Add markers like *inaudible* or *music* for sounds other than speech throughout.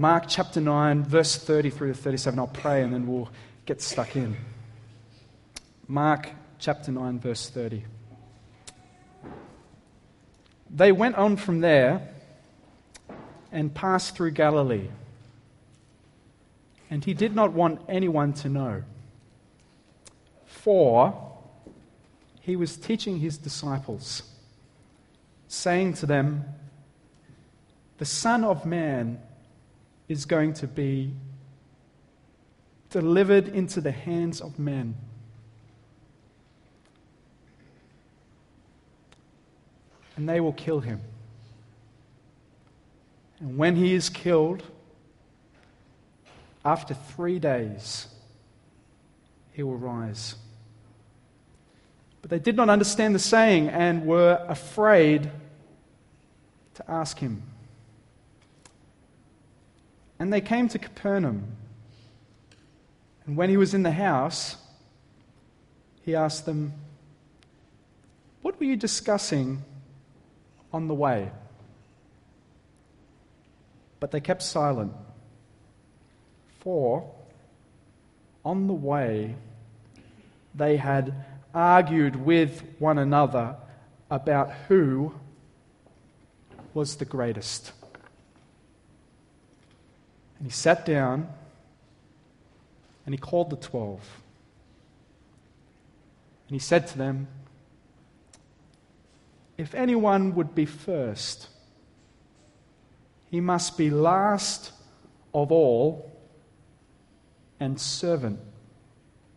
Mark chapter 9, verse 30 through to 37. I'll pray and then we'll get stuck in. Mark chapter 9, verse 30. They went on from there and passed through Galilee. And he did not want anyone to know, for he was teaching his disciples, saying to them, The Son of Man is going to be delivered into the hands of men. And they will kill him. And when he is killed, after three days, he will rise. But they did not understand the saying and were afraid to ask him. And they came to Capernaum. And when he was in the house, he asked them, What were you discussing on the way? But they kept silent. For on the way, they had argued with one another about who was the greatest. And he sat down and he called the twelve. And he said to them, If anyone would be first, he must be last of all and servant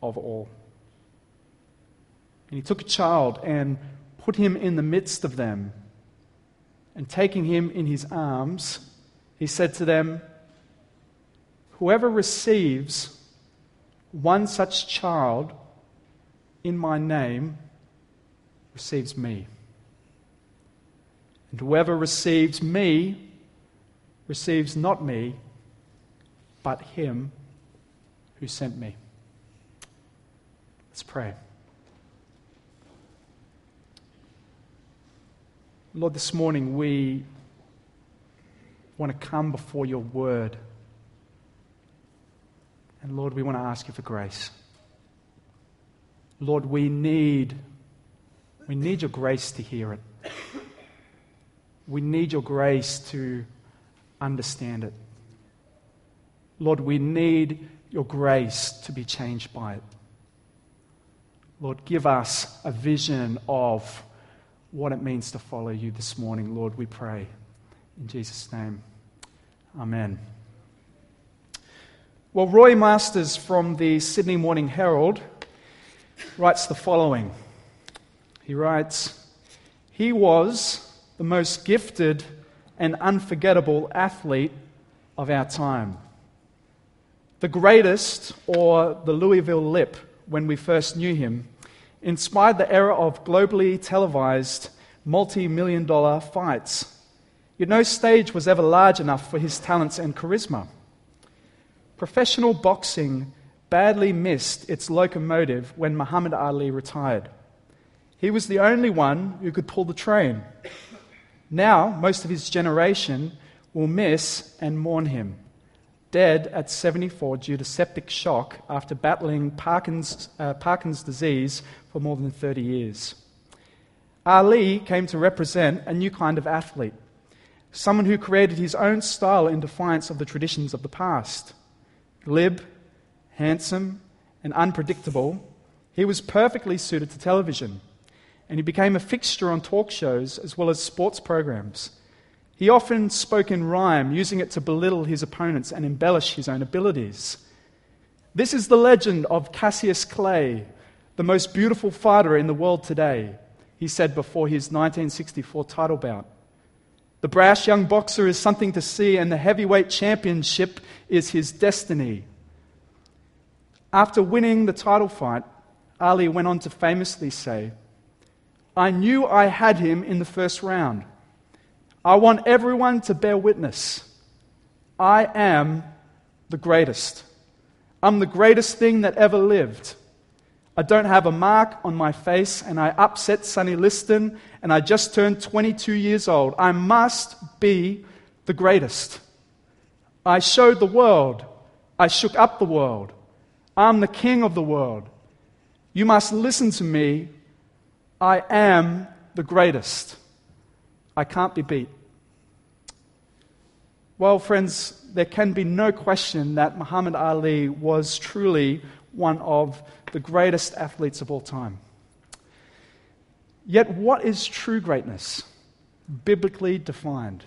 of all. And he took a child and put him in the midst of them. And taking him in his arms, he said to them, Whoever receives one such child in my name receives me. And whoever receives me receives not me, but him who sent me. Let's pray. Lord, this morning we want to come before your word. And Lord, we want to ask you for grace. Lord, we need, we need your grace to hear it. We need your grace to understand it. Lord, we need your grace to be changed by it. Lord, give us a vision of what it means to follow you this morning, Lord, we pray. In Jesus' name, Amen. Well, Roy Masters from the Sydney Morning Herald writes the following. He writes, He was the most gifted and unforgettable athlete of our time. The greatest, or the Louisville Lip, when we first knew him, inspired the era of globally televised multi million dollar fights. Yet no stage was ever large enough for his talents and charisma. Professional boxing badly missed its locomotive when Muhammad Ali retired. He was the only one who could pull the train. Now, most of his generation will miss and mourn him dead at 74 due to septic shock after battling Parkinson's, uh, disease for more than 30 years. Ali came to represent a new kind of athlete, someone who created his own style in defiance of the traditions of the past. Glib, handsome, and unpredictable, he was perfectly suited to television, and he became a fixture on talk shows as well as sports programs. He often spoke in rhyme, using it to belittle his opponents and embellish his own abilities. This is the legend of Cassius Clay, the most beautiful fighter in the world today, he said before his 1964 title bout. The brash young boxer is something to see, and the heavyweight championship is his destiny. After winning the title fight, Ali went on to famously say, I knew I had him in the first round. I want everyone to bear witness. I am the greatest. I'm the greatest thing that ever lived. I don't have a mark on my face, and I upset Sonny Liston, and I just turned 22 years old. I must be the greatest. I showed the world. I shook up the world. I'm the king of the world. You must listen to me. I am the greatest. I can't be beat. Well, friends, there can be no question that Muhammad Ali was truly one of the greatest athletes of all time. Yet, what is true greatness, biblically defined?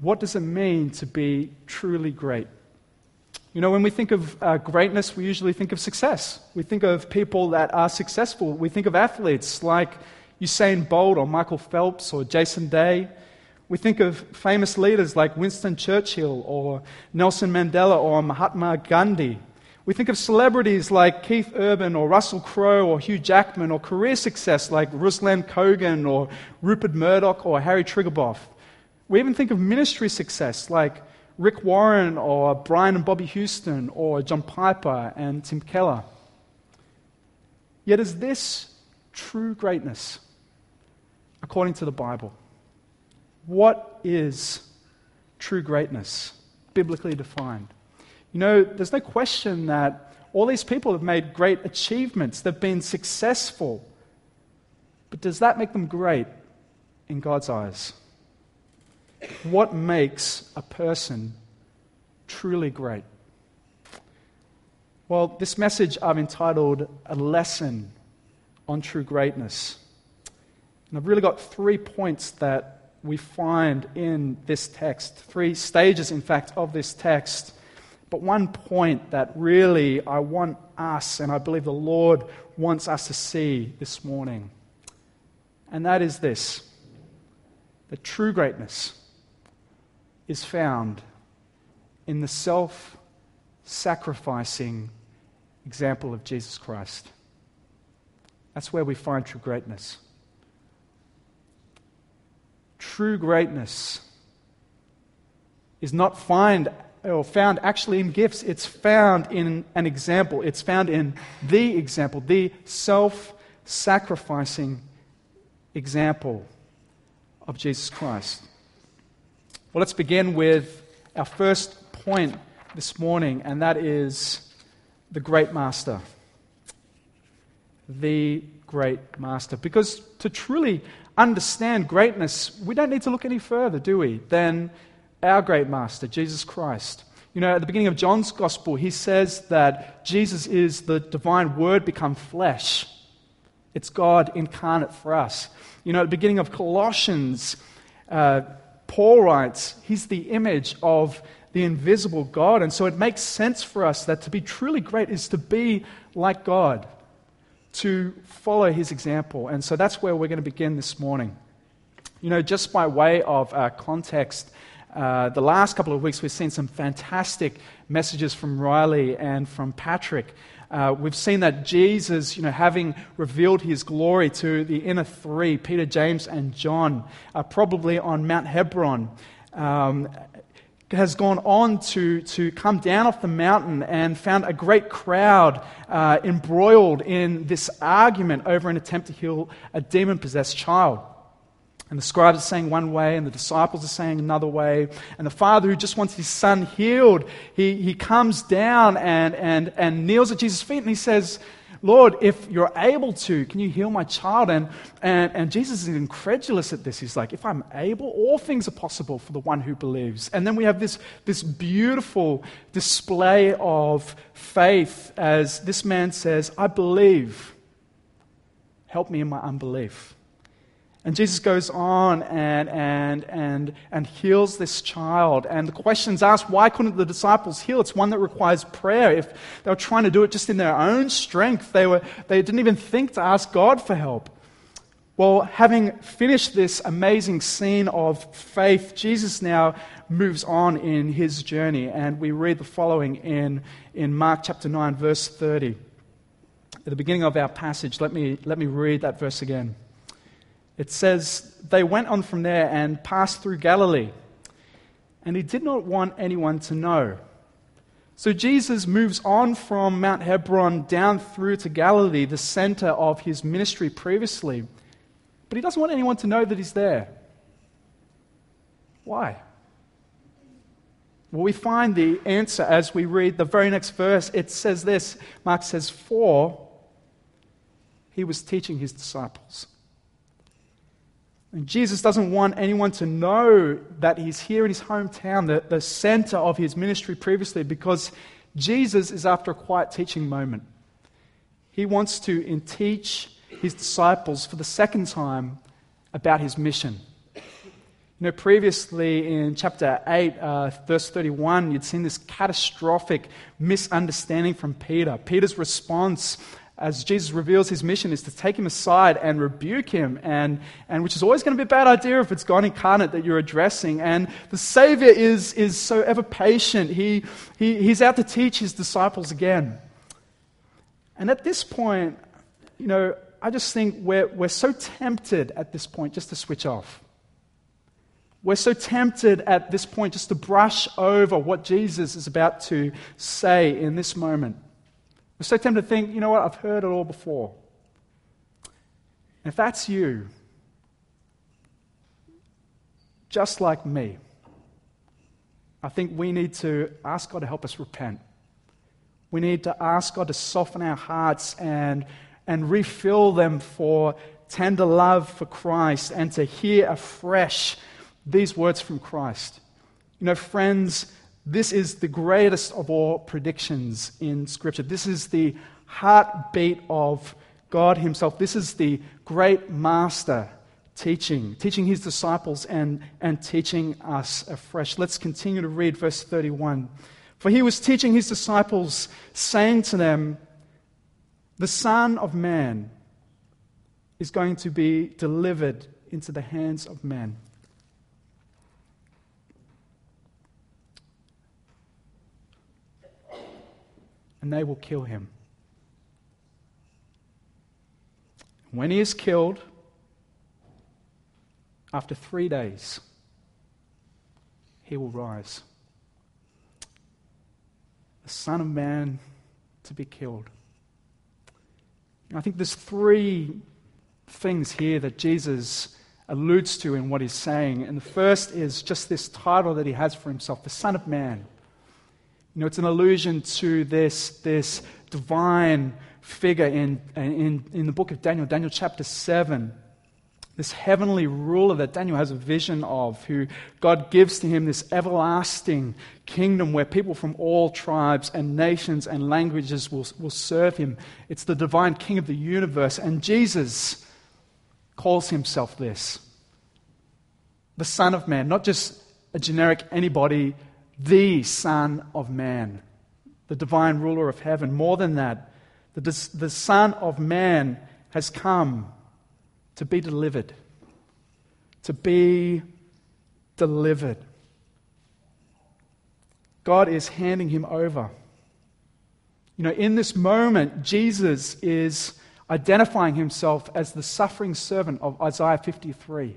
What does it mean to be truly great? You know, when we think of uh, greatness, we usually think of success. We think of people that are successful. We think of athletes like Usain Bolt or Michael Phelps or Jason Day. We think of famous leaders like Winston Churchill or Nelson Mandela or Mahatma Gandhi. We think of celebrities like Keith Urban or Russell Crowe or Hugh Jackman or career success like Ruslan Kogan or Rupert Murdoch or Harry Triguboff. We even think of ministry success like Rick Warren or Brian and Bobbie Houston or John Piper and Tim Keller. Yet, is this true greatness according to the Bible? What is true greatness, biblically defined? You know, there's no question that all these people have made great achievements, they've been successful. But does that make them great in God's eyes? What makes a person truly great? Well, this message I've entitled A Lesson on True Greatness. And I've really got three points that we find in this text, three stages, in fact, of this text. But one point that really I want us, and I believe the Lord wants us to see this morning, and that is this that true greatness is found in the self sacrificing example of Jesus Christ. That's where we find true greatness. True greatness is not find or found actually in gifts. It's found in an example. It's found in the example, the self sacrificing example of Jesus Christ. Well, let's begin with our first point this morning, and that is the great master. The great master. Because to truly understand greatness, we don't need to look any further, do we, than our great master, Jesus Christ. You know, at the beginning of John's gospel, he says that Jesus is the divine word become flesh. It's God incarnate for us. You know, at the beginning of Colossians, uh, Paul writes, He's the image of the invisible God. And so it makes sense for us that to be truly great is to be like God, to follow His example. And so that's where we're going to begin this morning. You know, just by way of uh, context, uh, the last couple of weeks we've seen some fantastic messages from Riley and from Patrick uh, we've seen that Jesus, you know, having revealed his glory to the inner three, Peter, James, and John, uh, probably on Mount Hebron, um, has gone on to, to come down off the mountain and found a great crowd uh, embroiled in this argument over an attempt to heal a demon possessed child. And the scribes are saying one way, and the disciples are saying another way. And the father who just wants his son healed, he, he comes down and, and, and kneels at Jesus' feet and he says, Lord, if you're able to, can you heal my child? And, and, and Jesus is incredulous at this. He's like, if I'm able, all things are possible for the one who believes. And then we have this, this beautiful display of faith as this man says, I believe. Help me in my unbelief. And Jesus goes on and, and, and, and heals this child. And the question's asked, why couldn't the disciples heal? It's one that requires prayer. If they were trying to do it just in their own strength, they, were, they didn't even think to ask God for help. Well, having finished this amazing scene of faith, Jesus now moves on in his journey. And we read the following in, in Mark chapter 9, verse 30. At the beginning of our passage, let me, let me read that verse again. It says, They went on from there and passed through Galilee, and he did not want anyone to know. So Jesus moves on from Mount Hebron down through to Galilee, the center of his ministry previously. But he doesn't want anyone to know that he's there. Why? Well, we find the answer as we read the very next verse. It says this Mark says, For he was teaching his disciples. And Jesus doesn't want anyone to know that he's here in his hometown, the, the center of his ministry previously, because Jesus is after a quiet teaching moment. He wants to teach his disciples for the second time about his mission. You know, previously in chapter 8, uh, verse 31, you'd seen this catastrophic misunderstanding from Peter. Peter's response as Jesus reveals his mission is to take him aside and rebuke him, and, and which is always going to be a bad idea if it's God incarnate that you're addressing. And the Savior is, is so ever patient. He, he, he's out to teach his disciples again. And at this point, you know, I just think we're, we're so tempted at this point just to switch off. We're so tempted at this point just to brush over what Jesus is about to say in this moment. We're so tempted to think, you know what, I've heard it all before. And if that's you, just like me, I think we need to ask God to help us repent. We need to ask God to soften our hearts and, and refill them for tender love for Christ and to hear afresh these words from Christ. You know, friends, this is the greatest of all predictions in Scripture. This is the heartbeat of God Himself. This is the great master teaching, teaching His disciples and, and teaching us afresh. Let's continue to read verse 31. For He was teaching His disciples, saying to them, The Son of Man is going to be delivered into the hands of men. And they will kill him. When he is killed, after three days, he will rise. The Son of Man to be killed. I think there's three things here that Jesus alludes to in what he's saying. And the first is just this title that he has for himself, the Son of Man. You know, it's an allusion to this, this divine figure in, in, in the book of Daniel, Daniel chapter 7. This heavenly ruler that Daniel has a vision of, who God gives to him this everlasting kingdom where people from all tribes and nations and languages will, will serve him. It's the divine king of the universe. And Jesus calls himself this the Son of Man, not just a generic anybody the Son of Man, the divine ruler of heaven. More than that, the, the Son of Man has come to be delivered. To be delivered. God is handing him over. You know, in this moment, Jesus is identifying himself as the suffering servant of Isaiah 53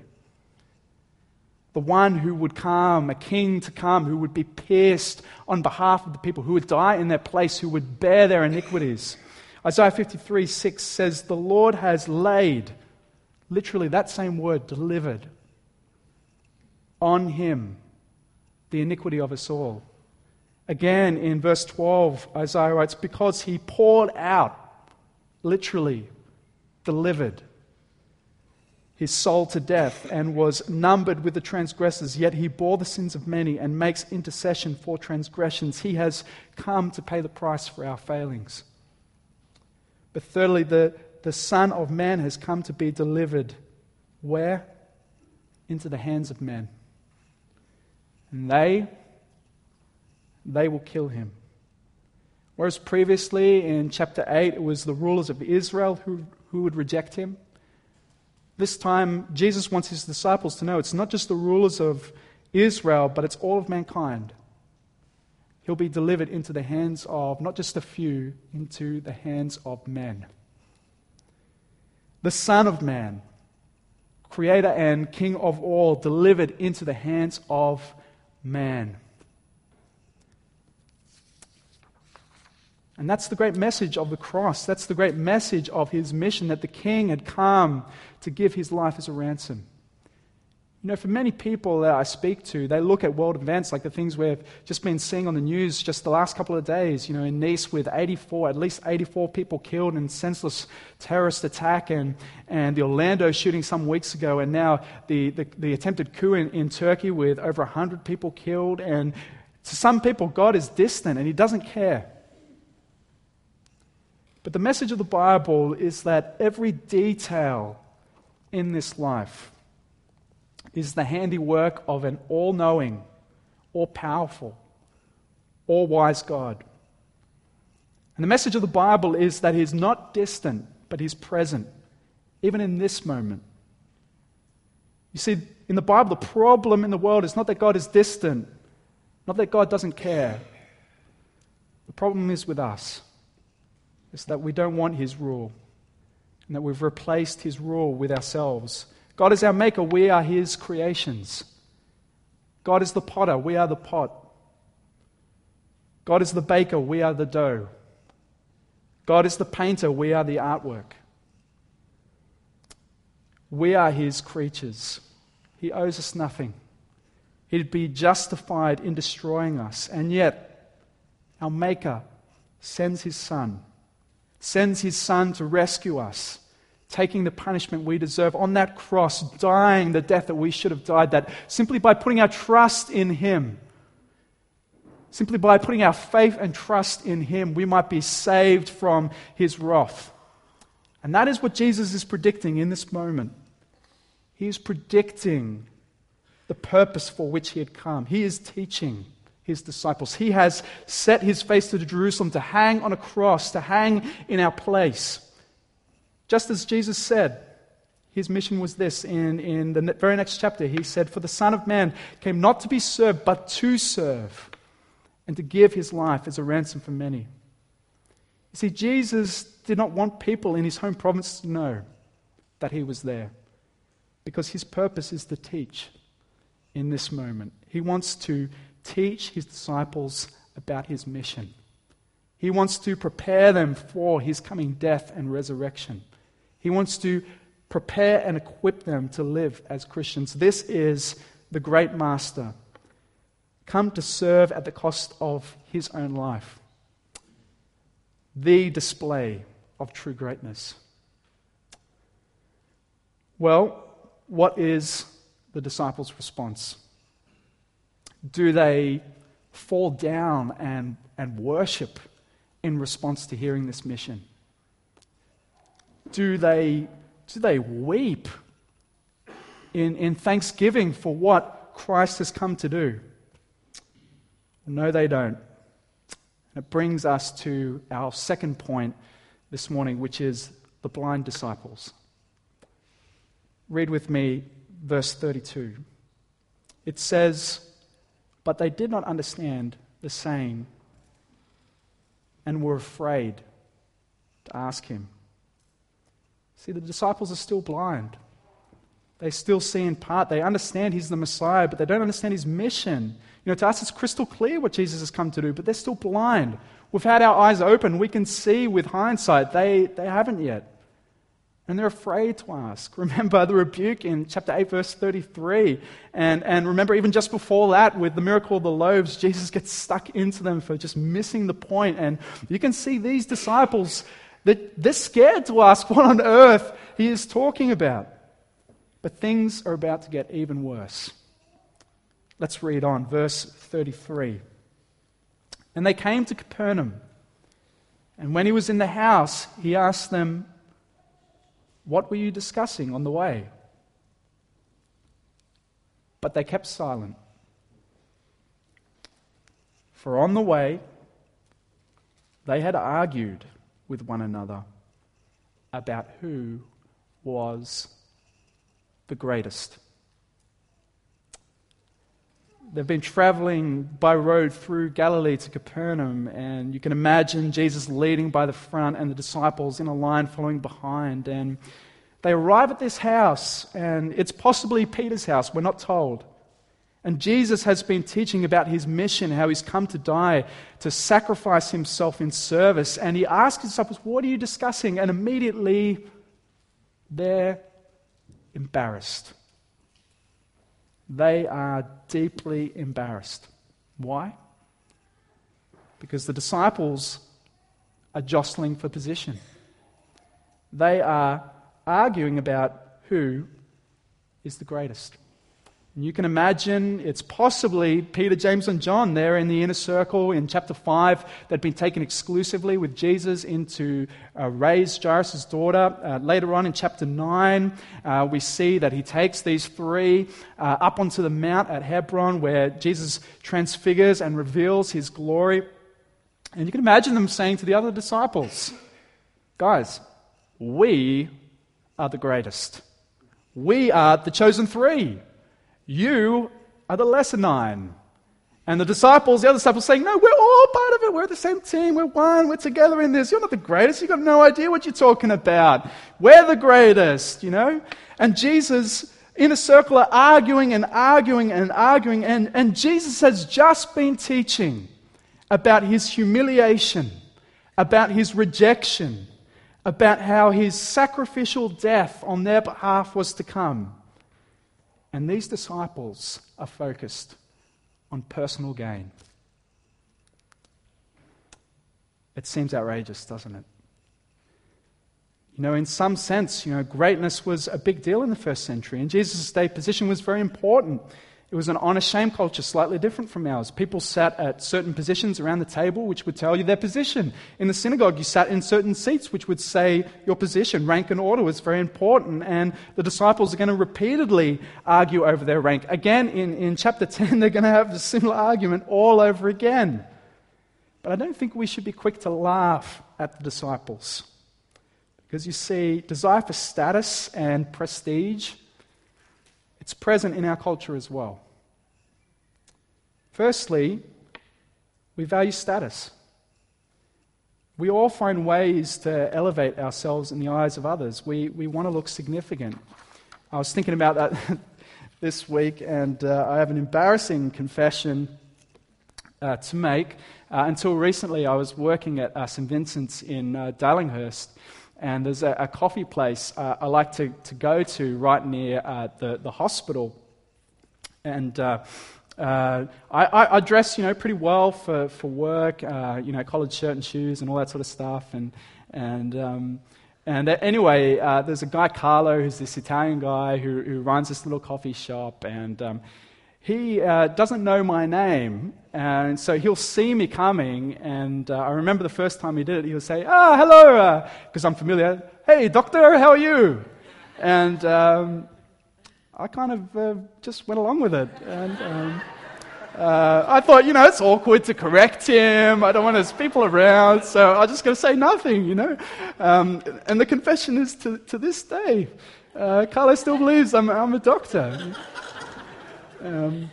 the one who would come, a king to come, who would be pierced on behalf of the people, who would die in their place, who would bear their iniquities. Isaiah 53 6 says, The Lord has laid, literally that same word, delivered, on him the iniquity of us all. Again, in verse 12, Isaiah writes, Because he poured out, literally, delivered his soul to death and was numbered with the transgressors, yet he bore the sins of many and makes intercession for transgressions. He has come to pay the price for our failings. But thirdly, the, the Son of Man has come to be delivered where? Into the hands of men. And they, they will kill him. Whereas previously in chapter 8, it was the rulers of Israel who, who would reject him. This time, Jesus wants his disciples to know it's not just the rulers of Israel, but it's all of mankind. He'll be delivered into the hands of not just a few, into the hands of men. The Son of Man, Creator and King of all, delivered into the hands of man. And that's the great message of the cross. That's the great message of his mission that the king had come to give his life as a ransom. You know, for many people that I speak to, they look at world events like the things we've just been seeing on the news just the last couple of days. You know, in Nice with 84, at least 84 people killed in senseless terrorist attack, and, and the Orlando shooting some weeks ago, and now the, the, the attempted coup in, in Turkey with over 100 people killed. And to some people, God is distant and He doesn't care. But the message of the Bible is that every detail in this life, is the handiwork of an all knowing, all powerful, all wise God. And the message of the Bible is that He's not distant, but He's present, even in this moment. You see, in the Bible, the problem in the world is not that God is distant, not that God doesn't care. The problem is with us, is that we don't want His rule, and that we've replaced His rule with ourselves God is our maker, we are his creations. God is the potter, we are the pot. God is the baker, we are the dough. God is the painter, we are the artwork. We are his creatures. He owes us nothing. He'd be justified in destroying us. And yet, our Maker sends his Son, sends his Son to rescue us taking the punishment we deserve on that cross, dying the death that we should have died, that simply by putting our trust in Him, simply by putting our faith and trust in Him, we might be saved from His wrath. And that is what Jesus is predicting in this moment. He is predicting the purpose for which He had come. He is teaching his disciples. He has set his face to Jerusalem to hang on a cross, to hang in our place. Just as Jesus said, his mission was this. In, in the very next chapter, he said, For the Son of Man came not to be served, but to serve, and to give his life as a ransom for many. You see, Jesus did not want people in his home province to know that he was there, because his purpose is to teach in this moment. He wants to teach his disciples about his mission. He wants to prepare them for his coming death and resurrection. He wants to prepare and equip them to live as Christians. This is the great master, come to serve at the cost of his own life. The display of true greatness. Well, what is the disciples' response? Do they fall down and, and worship in response to hearing this mission? do they, do they weep in, in thanksgiving for what Christ has come to do? No, they don't. And It brings us to our second point this morning, which is the blind disciples. Read with me verse 32. It says, But they did not understand the saying and were afraid to ask him. See, the disciples are still blind. They still see in part. They understand he's the Messiah, but they don't understand his mission. You know, to us, it's crystal clear what Jesus has come to do, but they're still blind. We've had our eyes open. We can see with hindsight. They, they haven't yet. And they're afraid to ask. *laughs* Remember the rebuke in chapter 8, verse 33. And, and remember, even just before that, with the miracle of the loaves, Jesus gets stuck into them for just missing the point. And you can see these disciples that they're scared to ask what on earth he is talking about. But things are about to get even worse. Let's read on, verse 33. And they came to Capernaum. And when he was in the house, he asked them, What were you discussing on the way? But they kept silent. For on the way, they had argued with one another about who was the greatest. They've been traveling by road through Galilee to Capernaum, and you can imagine Jesus leading by the front and the disciples in a line following behind. And they arrive at this house, and it's possibly Peter's house, we're not told. And Jesus has been teaching about his mission, how he's come to die, to sacrifice himself in service. And he asks his disciples, What are you discussing? And immediately they're embarrassed. They are deeply embarrassed. Why? Because the disciples are jostling for position. They are arguing about who is the greatest. And you can imagine it's possibly Peter, James, and John there in the inner circle in chapter 5 that had been taken exclusively with Jesus into uh, raise Jairus' daughter. Uh, later on in chapter 9, uh, we see that he takes these three uh, up onto the mount at Hebron where Jesus transfigures and reveals his glory. And you can imagine them saying to the other disciples, Guys, we are the greatest. We are the chosen three. You are the lesser nine. And the disciples, the other disciples, saying, No, we're all part of it. We're the same team. We're one. We're together in this. You're not the greatest. You've got no idea what you're talking about. We're the greatest, you know? And Jesus, in a circle, are arguing and arguing and arguing. And, and Jesus has just been teaching about his humiliation, about his rejection, about how his sacrificial death on their behalf was to come. And these disciples are focused on personal gain. It seems outrageous, doesn't it? You know, in some sense, you know, greatness was a big deal in the first century, and Jesus' day position was very important. It was an honor shame culture, slightly different from ours. People sat at certain positions around the table, which would tell you their position. In the synagogue, you sat in certain seats, which would say your position. Rank and order was very important, and the disciples are going to repeatedly argue over their rank. Again, in, in chapter *laughs* 10, they're going to have a similar argument all over again. But I don't think we should be quick to laugh at the disciples. Because you see, desire for status and prestige it's present in our culture as well. Firstly, we value status. We all find ways to elevate ourselves in the eyes of others. We, we want to look significant. I was thinking about that *laughs* this week, and uh, I have an embarrassing confession uh, to make. Uh, until recently, I was working at uh, St. Vincent's in uh, Darlinghurst, and there's a, a coffee place uh, I like to, to go to right near uh, the, the hospital. And uh, uh I, I, dress, you know, pretty well for, for work, uh, you know, collared shirt and shoes and all that sort of stuff. And, and, um, and anyway, uh, there's a guy, Carlo, who's this Italian guy who, who runs this little coffee shop. And um, he uh, doesn't know my name, and so he'll see me coming. And uh, I remember the first time he did it, he'll say, Ah, hello, because uh, I'm familiar. Hey, doctor, how are you? And um, I kind of uh, just went along with it. And um, uh, I thought, you know, it's awkward to correct him. I don't want his people around, so I'm just going to say nothing, you know. Um, and the confession is to, to this day. Uh, Carlo still believes I'm, I'm a doctor. Um,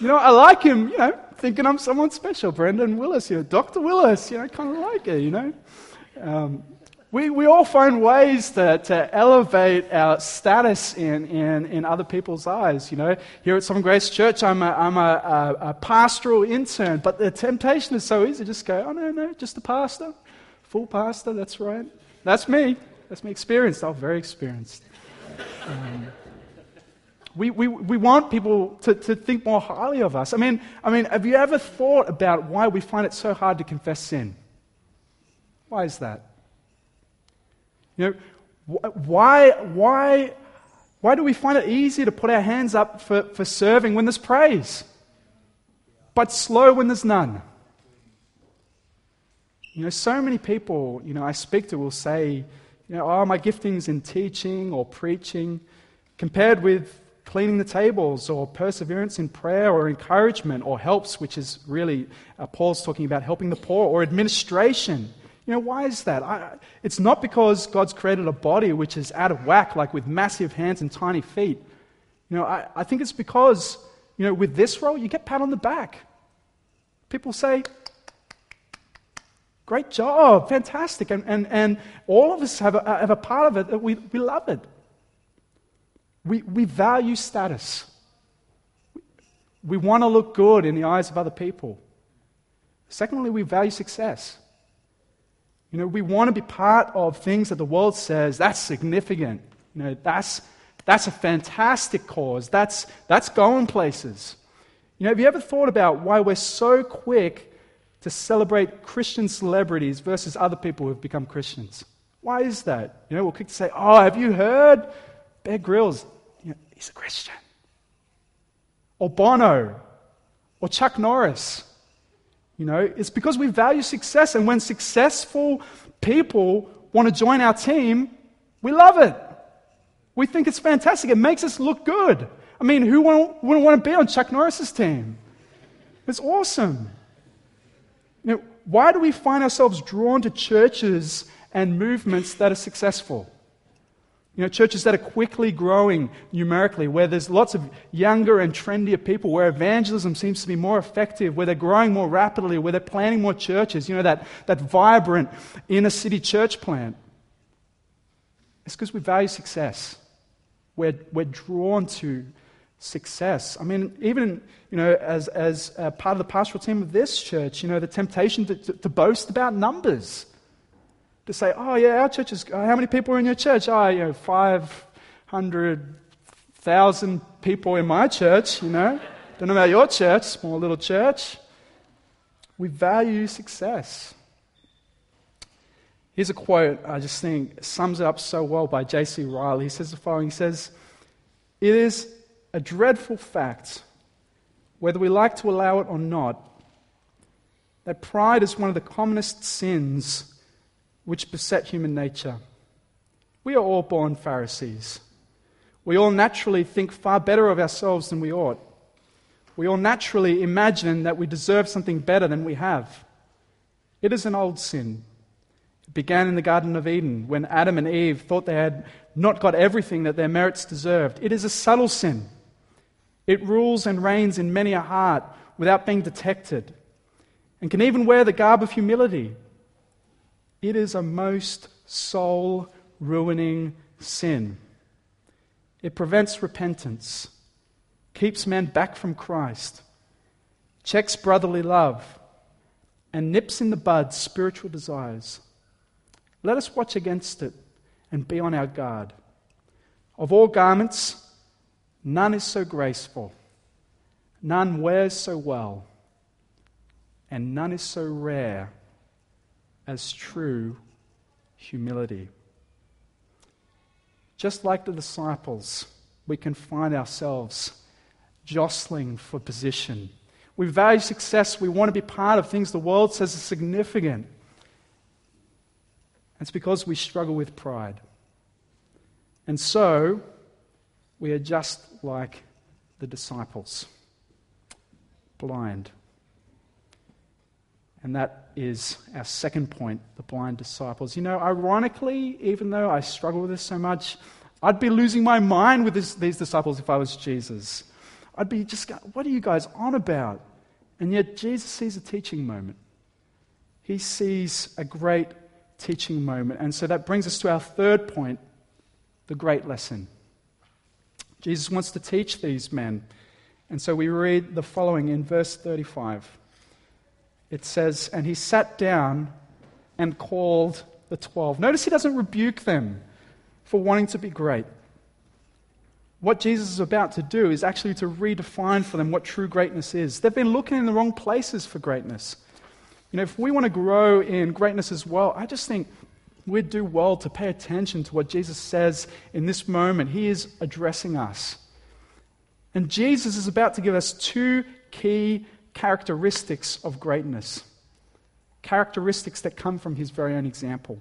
you know, I like him, you know, thinking I'm someone special. Brendan Willis, you know, Dr. Willis, you know, kind of like it, you know. Um, we, we all find ways to, to elevate our status in, in, in other people's eyes. You know, here at Some Grace Church, I'm, a, I'm a, a, a pastoral intern, but the temptation is so easy just go, oh, no, no, just a pastor, full pastor, that's right. That's me. That's me experienced. Oh, very experienced. Um, we, we, we want people to, to think more highly of us. I mean, I mean, have you ever thought about why we find it so hard to confess sin? Why is that? You know, why, why, why do we find it easy to put our hands up for, for serving when there's praise, but slow when there's none? You know, so many people, you know, I speak to will say, you know, oh, my gifting's in teaching or preaching, compared with cleaning the tables or perseverance in prayer or encouragement or helps, which is really, uh, Paul's talking about helping the poor, or administration. You know, why is that? I, it's not because God's created a body which is out of whack, like with massive hands and tiny feet. You know, I, I think it's because, you know, with this role, you get pat on the back. People say, Great job, fantastic. And, and, and all of us have a, have a part of it. that We, we love it. We, we value status. We want to look good in the eyes of other people. Secondly, we value success. You know, we want to be part of things that the world says that's significant. You know, that's, That's a fantastic cause. That's, that's going places. You know, have you ever thought about why we're so quick to celebrate Christian celebrities versus other people who've become Christians? Why is that? You know, we're quick to say, oh, have you heard? Bear Grylls, he's a Christian. Or Bono, or Chuck Norris. You know, it's because we value success, and when successful people want to join our team, we love it. We think it's fantastic. It makes us look good. I mean, who wouldn't want to be on Chuck Norris's team? It's awesome. You know, why do we find ourselves drawn to churches and movements that are successful? You know, churches that are quickly growing numerically, where there's lots of younger and trendier people, where evangelism seems to be more effective, where they're growing more rapidly, where they're planting more churches, you know, that, that vibrant inner city church plant. It's because we value success. We're, we're drawn to success. I mean, even, you know, as, as uh, part of the pastoral team of this church, you know, the temptation to, to, to boast about numbers to say, oh, yeah, our church is, uh, how many people are in your church? Oh, you know, 500,000 people in my church, you know. Don't know about your church, small little church. We value success. Here's a quote I just think sums it up so well by J.C. Ryle. He says the following He says, It is a dreadful fact, whether we like to allow it or not, that pride is one of the commonest sins which beset human nature. We are all born Pharisees. We all naturally think far better of ourselves than we ought. We all naturally imagine that we deserve something better than we have. It is an old sin. It began in the Garden of Eden when Adam and Eve thought they had not got everything that their merits deserved. It is a subtle sin. It rules and reigns in many a heart without being detected and can even wear the garb of humility it is a most soul ruining sin. It prevents repentance, keeps men back from Christ, checks brotherly love, and nips in the bud spiritual desires. Let us watch against it and be on our guard. Of all garments, none is so graceful, none wears so well, and none is so rare as true humility. Just like the disciples, we can find ourselves jostling for position. We value success. We want to be part of things the world says are significant. It's because we struggle with pride. And so, we are just like the disciples blind. And that is our second point the blind disciples. You know, ironically, even though I struggle with this so much, I'd be losing my mind with this, these disciples if I was Jesus. I'd be just, what are you guys on about? And yet, Jesus sees a teaching moment. He sees a great teaching moment. And so that brings us to our third point the great lesson. Jesus wants to teach these men. And so we read the following in verse 35 it says, And he sat down and called the twelve. Notice he doesn't rebuke them for wanting to be great. What Jesus is about to do is actually to redefine for them what true greatness is. They've been looking in the wrong places for greatness. You know, if we want to grow in greatness as well, I just think we'd do well to pay attention to what Jesus says in this moment. He is addressing us. And Jesus is about to give us two key characteristics of greatness, characteristics that come from his very own example.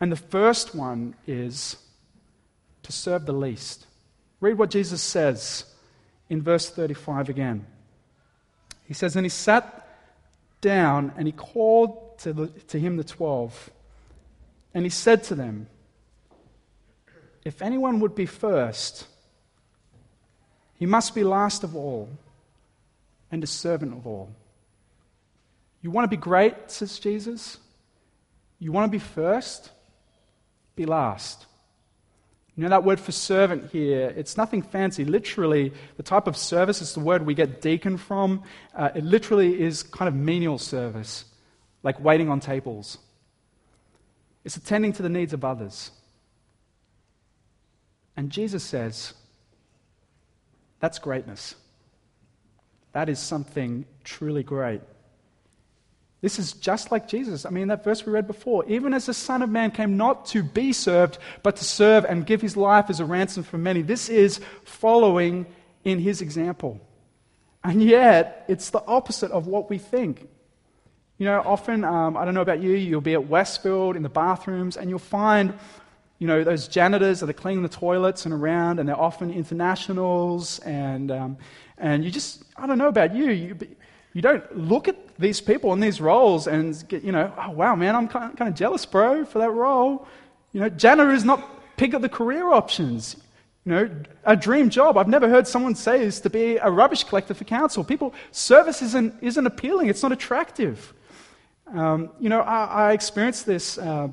And the first one is to serve the least. Read what Jesus says in verse 35 again. He says, And he sat down and he called to, the, to him the twelve. And he said to them, If anyone would be first, he must be last of all and a servant of all. You want to be great, says Jesus? You want to be first? Be last. You know that word for servant here, it's nothing fancy. Literally, the type of service is the word we get deacon from. Uh, it literally is kind of menial service, like waiting on tables. It's attending to the needs of others. And Jesus says, that's greatness. That is something truly great. This is just like Jesus. I mean, that verse we read before. Even as the Son of Man came not to be served, but to serve and give his life as a ransom for many. This is following in his example. And yet, it's the opposite of what we think. You know, often, um, I don't know about you, you'll be at Westfield in the bathrooms and you'll find, you know, those janitors that are cleaning the toilets and around, and they're often internationals. And, um, and you just, I don't know about you, you, you don't look at these people in these roles and get, you know, oh, wow, man, I'm kind of, kind of jealous, bro, for that role. You know, janitor is not pick at the career options. You know, a dream job. I've never heard someone say is to be a rubbish collector for council. People, service isn't, isn't appealing. It's not attractive. Um, you know, I, I experienced this uh,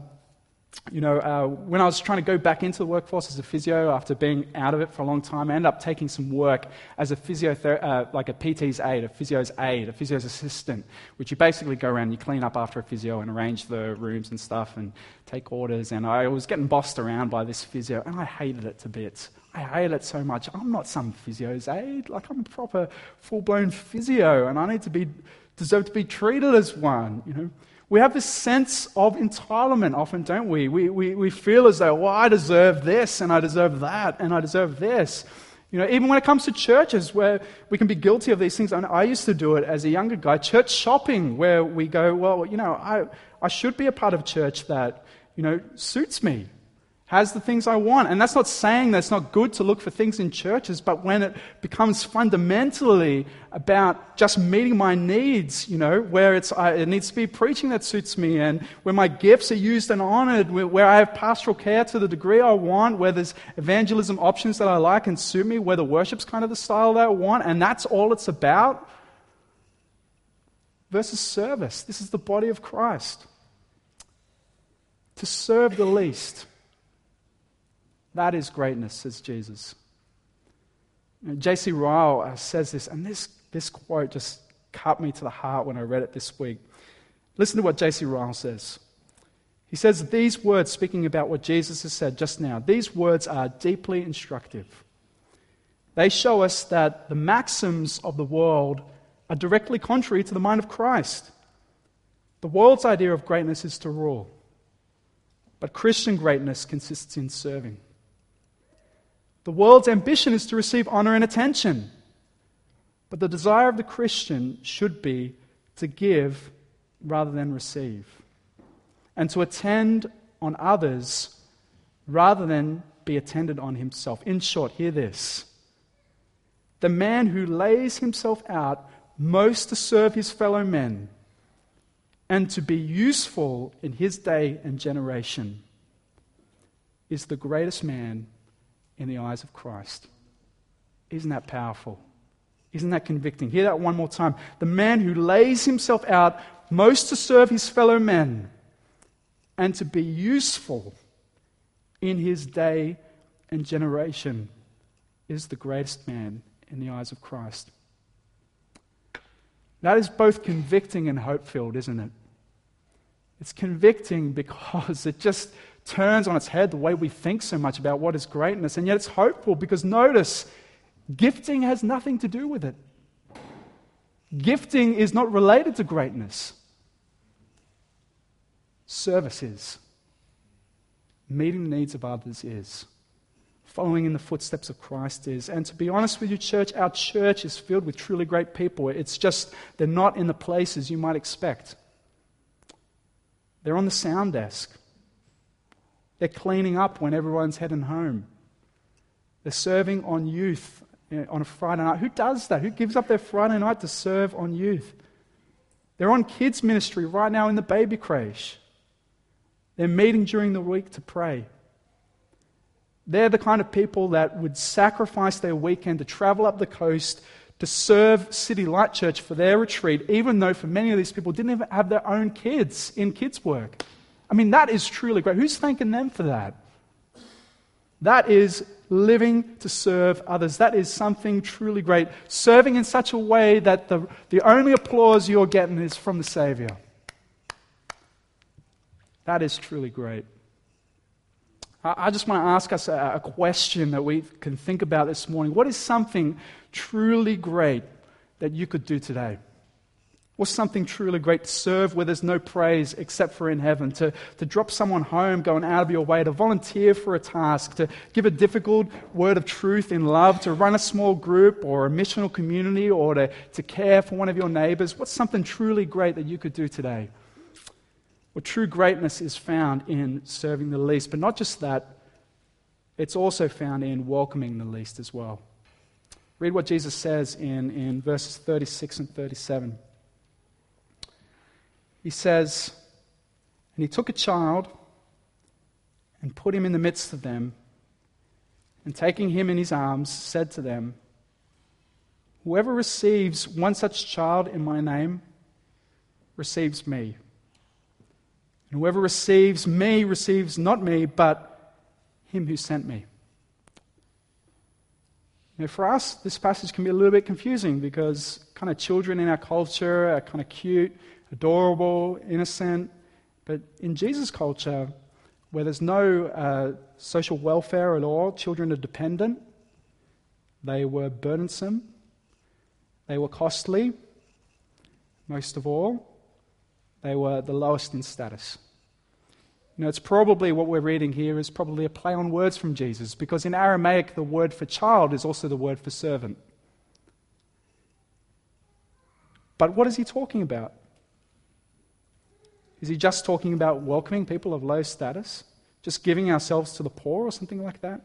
you know, uh, when I was trying to go back into the workforce as a physio after being out of it for a long time, I ended up taking some work as a physiother- uh, like a PT's aide, a physio's aide, a physio's assistant, which you basically go around, and you clean up after a physio and arrange the rooms and stuff and take orders. And I was getting bossed around by this physio, and I hated it to bits. I hated it so much. I'm not some physio's aide. Like, I'm a proper full blown physio, and I need to be, deserve to be treated as one, you know. We have this sense of entitlement often, don't we? We, we? we feel as though, well, I deserve this, and I deserve that, and I deserve this. You know, even when it comes to churches where we can be guilty of these things, and I used to do it as a younger guy, church shopping, where we go, well, you know, I, I should be a part of church that, you know, suits me has the things I want. And that's not saying that it's not good to look for things in churches, but when it becomes fundamentally about just meeting my needs, you know, where it's, it needs to be preaching that suits me, and where my gifts are used and honored, where, where I have pastoral care to the degree I want, where there's evangelism options that I like and suit me, where the worship's kind of the style that I want, and that's all it's about. Versus service. This is the body of Christ. To serve the least that is greatness, says Jesus. J.C. Ryle uh, says this, and this, this quote just cut me to the heart when I read it this week. Listen to what J.C. Ryle says. He says, These words, speaking about what Jesus has said just now, these words are deeply instructive. They show us that the maxims of the world are directly contrary to the mind of Christ. The world's idea of greatness is to rule, but Christian greatness consists in serving. The world's ambition is to receive honor and attention. But the desire of the Christian should be to give rather than receive, and to attend on others rather than be attended on himself. In short, hear this the man who lays himself out most to serve his fellow men and to be useful in his day and generation is the greatest man in the eyes of Christ. Isn't that powerful? Isn't that convicting? Hear that one more time. The man who lays himself out most to serve his fellow men and to be useful in his day and generation is the greatest man in the eyes of Christ. That is both convicting and hope filled, isn't it? It's convicting because *laughs* it just turns on its head the way we think so much about what is greatness. And yet it's hopeful because notice, gifting has nothing to do with it. Gifting is not related to greatness. Service is. Meeting the needs of others is. Following in the footsteps of Christ is. And to be honest with you, church, our church is filled with truly great people. It's just they're not in the places you might expect. They're on the sound desk. They're cleaning up when everyone's heading home. They're serving on youth eh, on a Friday night. Who does that? Who gives up their Friday night to serve on youth? They're on kids' ministry right now in the baby creche. They're meeting during the week to pray. They're the kind of people that would sacrifice their weekend to travel up the coast to serve City Light Church for their retreat, even though for many of these people didn't even have their own kids in kids' work. I mean, that is truly great. Who's thanking them for that? That is living to serve others. That is something truly great. Serving in such a way that the, the only applause you're getting is from the Savior. That is truly great. I just want to ask us a question that we can think about this morning. What is something truly great that you could do today? What's something truly great to serve where there's no praise except for in heaven? To, to drop someone home, going out of your way, to volunteer for a task, to give a difficult word of truth in love, to run a small group or a missional community, or to, to care for one of your neighbors? What's something truly great that you could do today? Well, true greatness is found in serving the least, but not just that, it's also found in welcoming the least as well. Read what Jesus says in, in verses 36 and 37. He says, And he took a child and put him in the midst of them, and taking him in his arms, said to them, Whoever receives one such child in my name receives me. And whoever receives me receives not me, but him who sent me. Now, for us, this passage can be a little bit confusing because kind of children in our culture are kind of cute, adorable, innocent. But in Jesus' culture, where there's no uh, social welfare at all, children are dependent, they were burdensome, they were costly, most of all, they were the lowest in status. You know, it's probably what we're reading here is probably a play on words from Jesus, because in Aramaic, the word for child is also the word for servant. But what is he talking about? Is he just talking about welcoming people of low status? Just giving ourselves to the poor or something like that?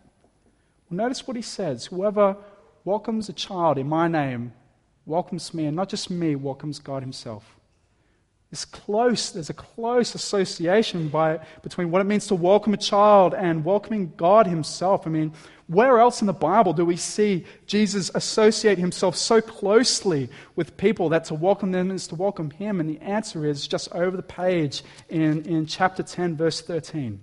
Well, notice what he says Whoever welcomes a child in my name welcomes me, and not just me, welcomes God himself. This close, there's a close association by, between what it means to welcome a child and welcoming God Himself. I mean, where else in the Bible do we see Jesus associate Himself so closely with people that to welcome them is to welcome Him? And the answer is just over the page in, in chapter 10, verse 13.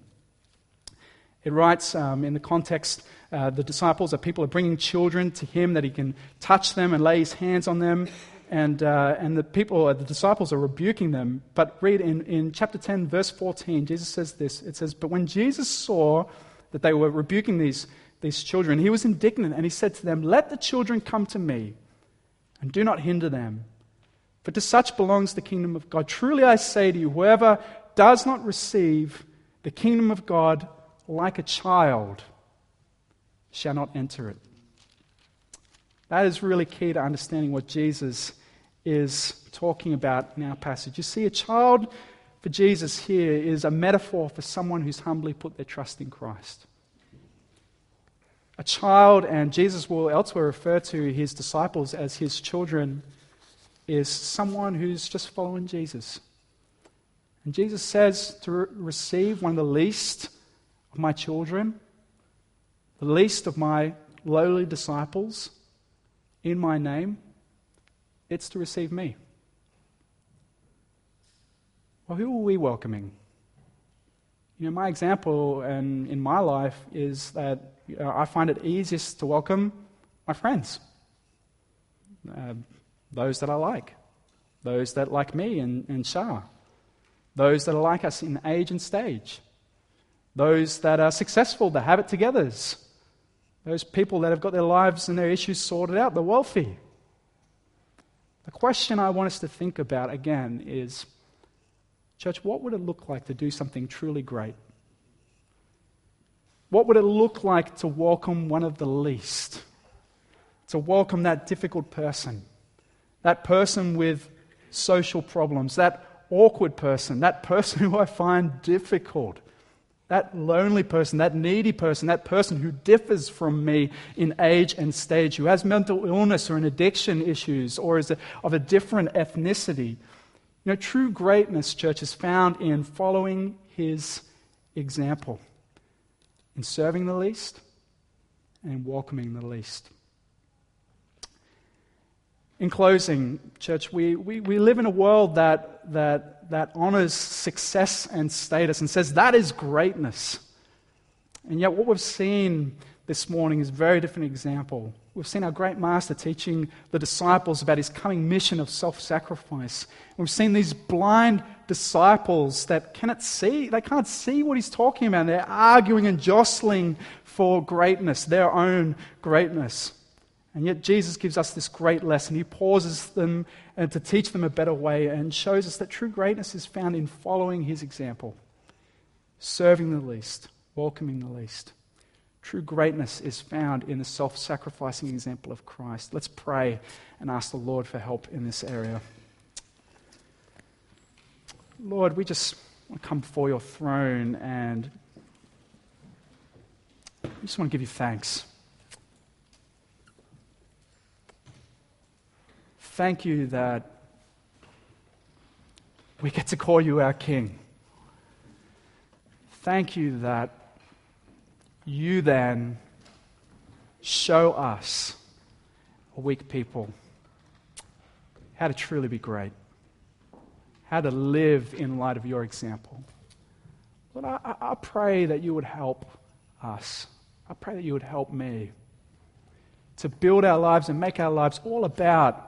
It writes um, in the context, uh, the disciples are people are bringing children to Him that He can touch them and lay His hands on them and, uh, and the people, uh, the disciples are rebuking them. But read in, in chapter 10, verse 14, Jesus says this. It says, But when Jesus saw that they were rebuking these, these children, he was indignant and he said to them, Let the children come to me and do not hinder them. For to such belongs the kingdom of God. Truly I say to you, whoever does not receive the kingdom of God like a child shall not enter it. That is really key to understanding what Jesus is talking about in our passage. You see, a child for Jesus here is a metaphor for someone who's humbly put their trust in Christ. A child, and Jesus will elsewhere refer to his disciples as his children, is someone who's just following Jesus. And Jesus says to re- receive one of the least of my children, the least of my lowly disciples, in my name, it's to receive me. Well, who are we welcoming? You know, my example and in my life is that know, I find it easiest to welcome my friends, uh, those that I like, those that like me and, and Shah, those that are like us in age and stage, those that are successful, that have it together, those people that have got their lives and their issues sorted out, the wealthy. The question I want us to think about again is Church, what would it look like to do something truly great? What would it look like to welcome one of the least? To welcome that difficult person, that person with social problems, that awkward person, that person *laughs* who I find difficult, that lonely person, that needy person, that person who differs from me in age and stage, who has mental illness or an addiction issues or is a, of a different ethnicity. You know, true greatness, church, is found in following his example, in serving the least and in welcoming the least. In closing, church, we, we, we live in a world that, that, that honors success and status and says that is greatness. And yet, what we've seen this morning is a very different example. We've seen our great master teaching the disciples about his coming mission of self sacrifice. We've seen these blind disciples that cannot see, they can't see what he's talking about. They're arguing and jostling for greatness, their own greatness. And yet Jesus gives us this great lesson. He pauses them and to teach them a better way and shows us that true greatness is found in following his example, serving the least, welcoming the least. True greatness is found in the self sacrificing example of Christ. Let's pray and ask the Lord for help in this area. Lord, we just want to come before your throne and we just want to give you thanks. Thank you that we get to call you our King. Thank you that you then show us, a weak people, how to truly be great, how to live in light of your example. Lord, I, I pray that you would help us. I pray that you would help me to build our lives and make our lives all about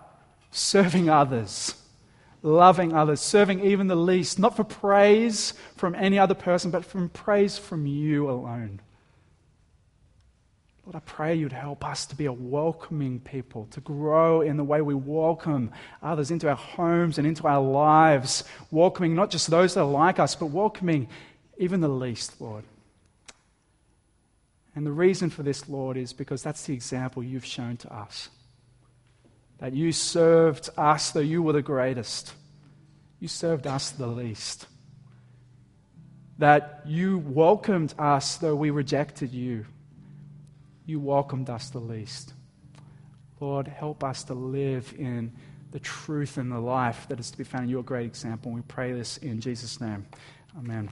serving others, loving others, serving even the least, not for praise from any other person, but from praise from you alone. Lord, I pray you'd help us to be a welcoming people, to grow in the way we welcome others into our homes and into our lives, welcoming not just those that are like us, but welcoming even the least, Lord. And the reason for this, Lord, is because that's the example you've shown to us that you served us though you were the greatest. You served us the least. That you welcomed us though we rejected you. You welcomed us the least. Lord, help us to live in the truth and the life that is to be found in your great example. We pray this in Jesus' name. Amen.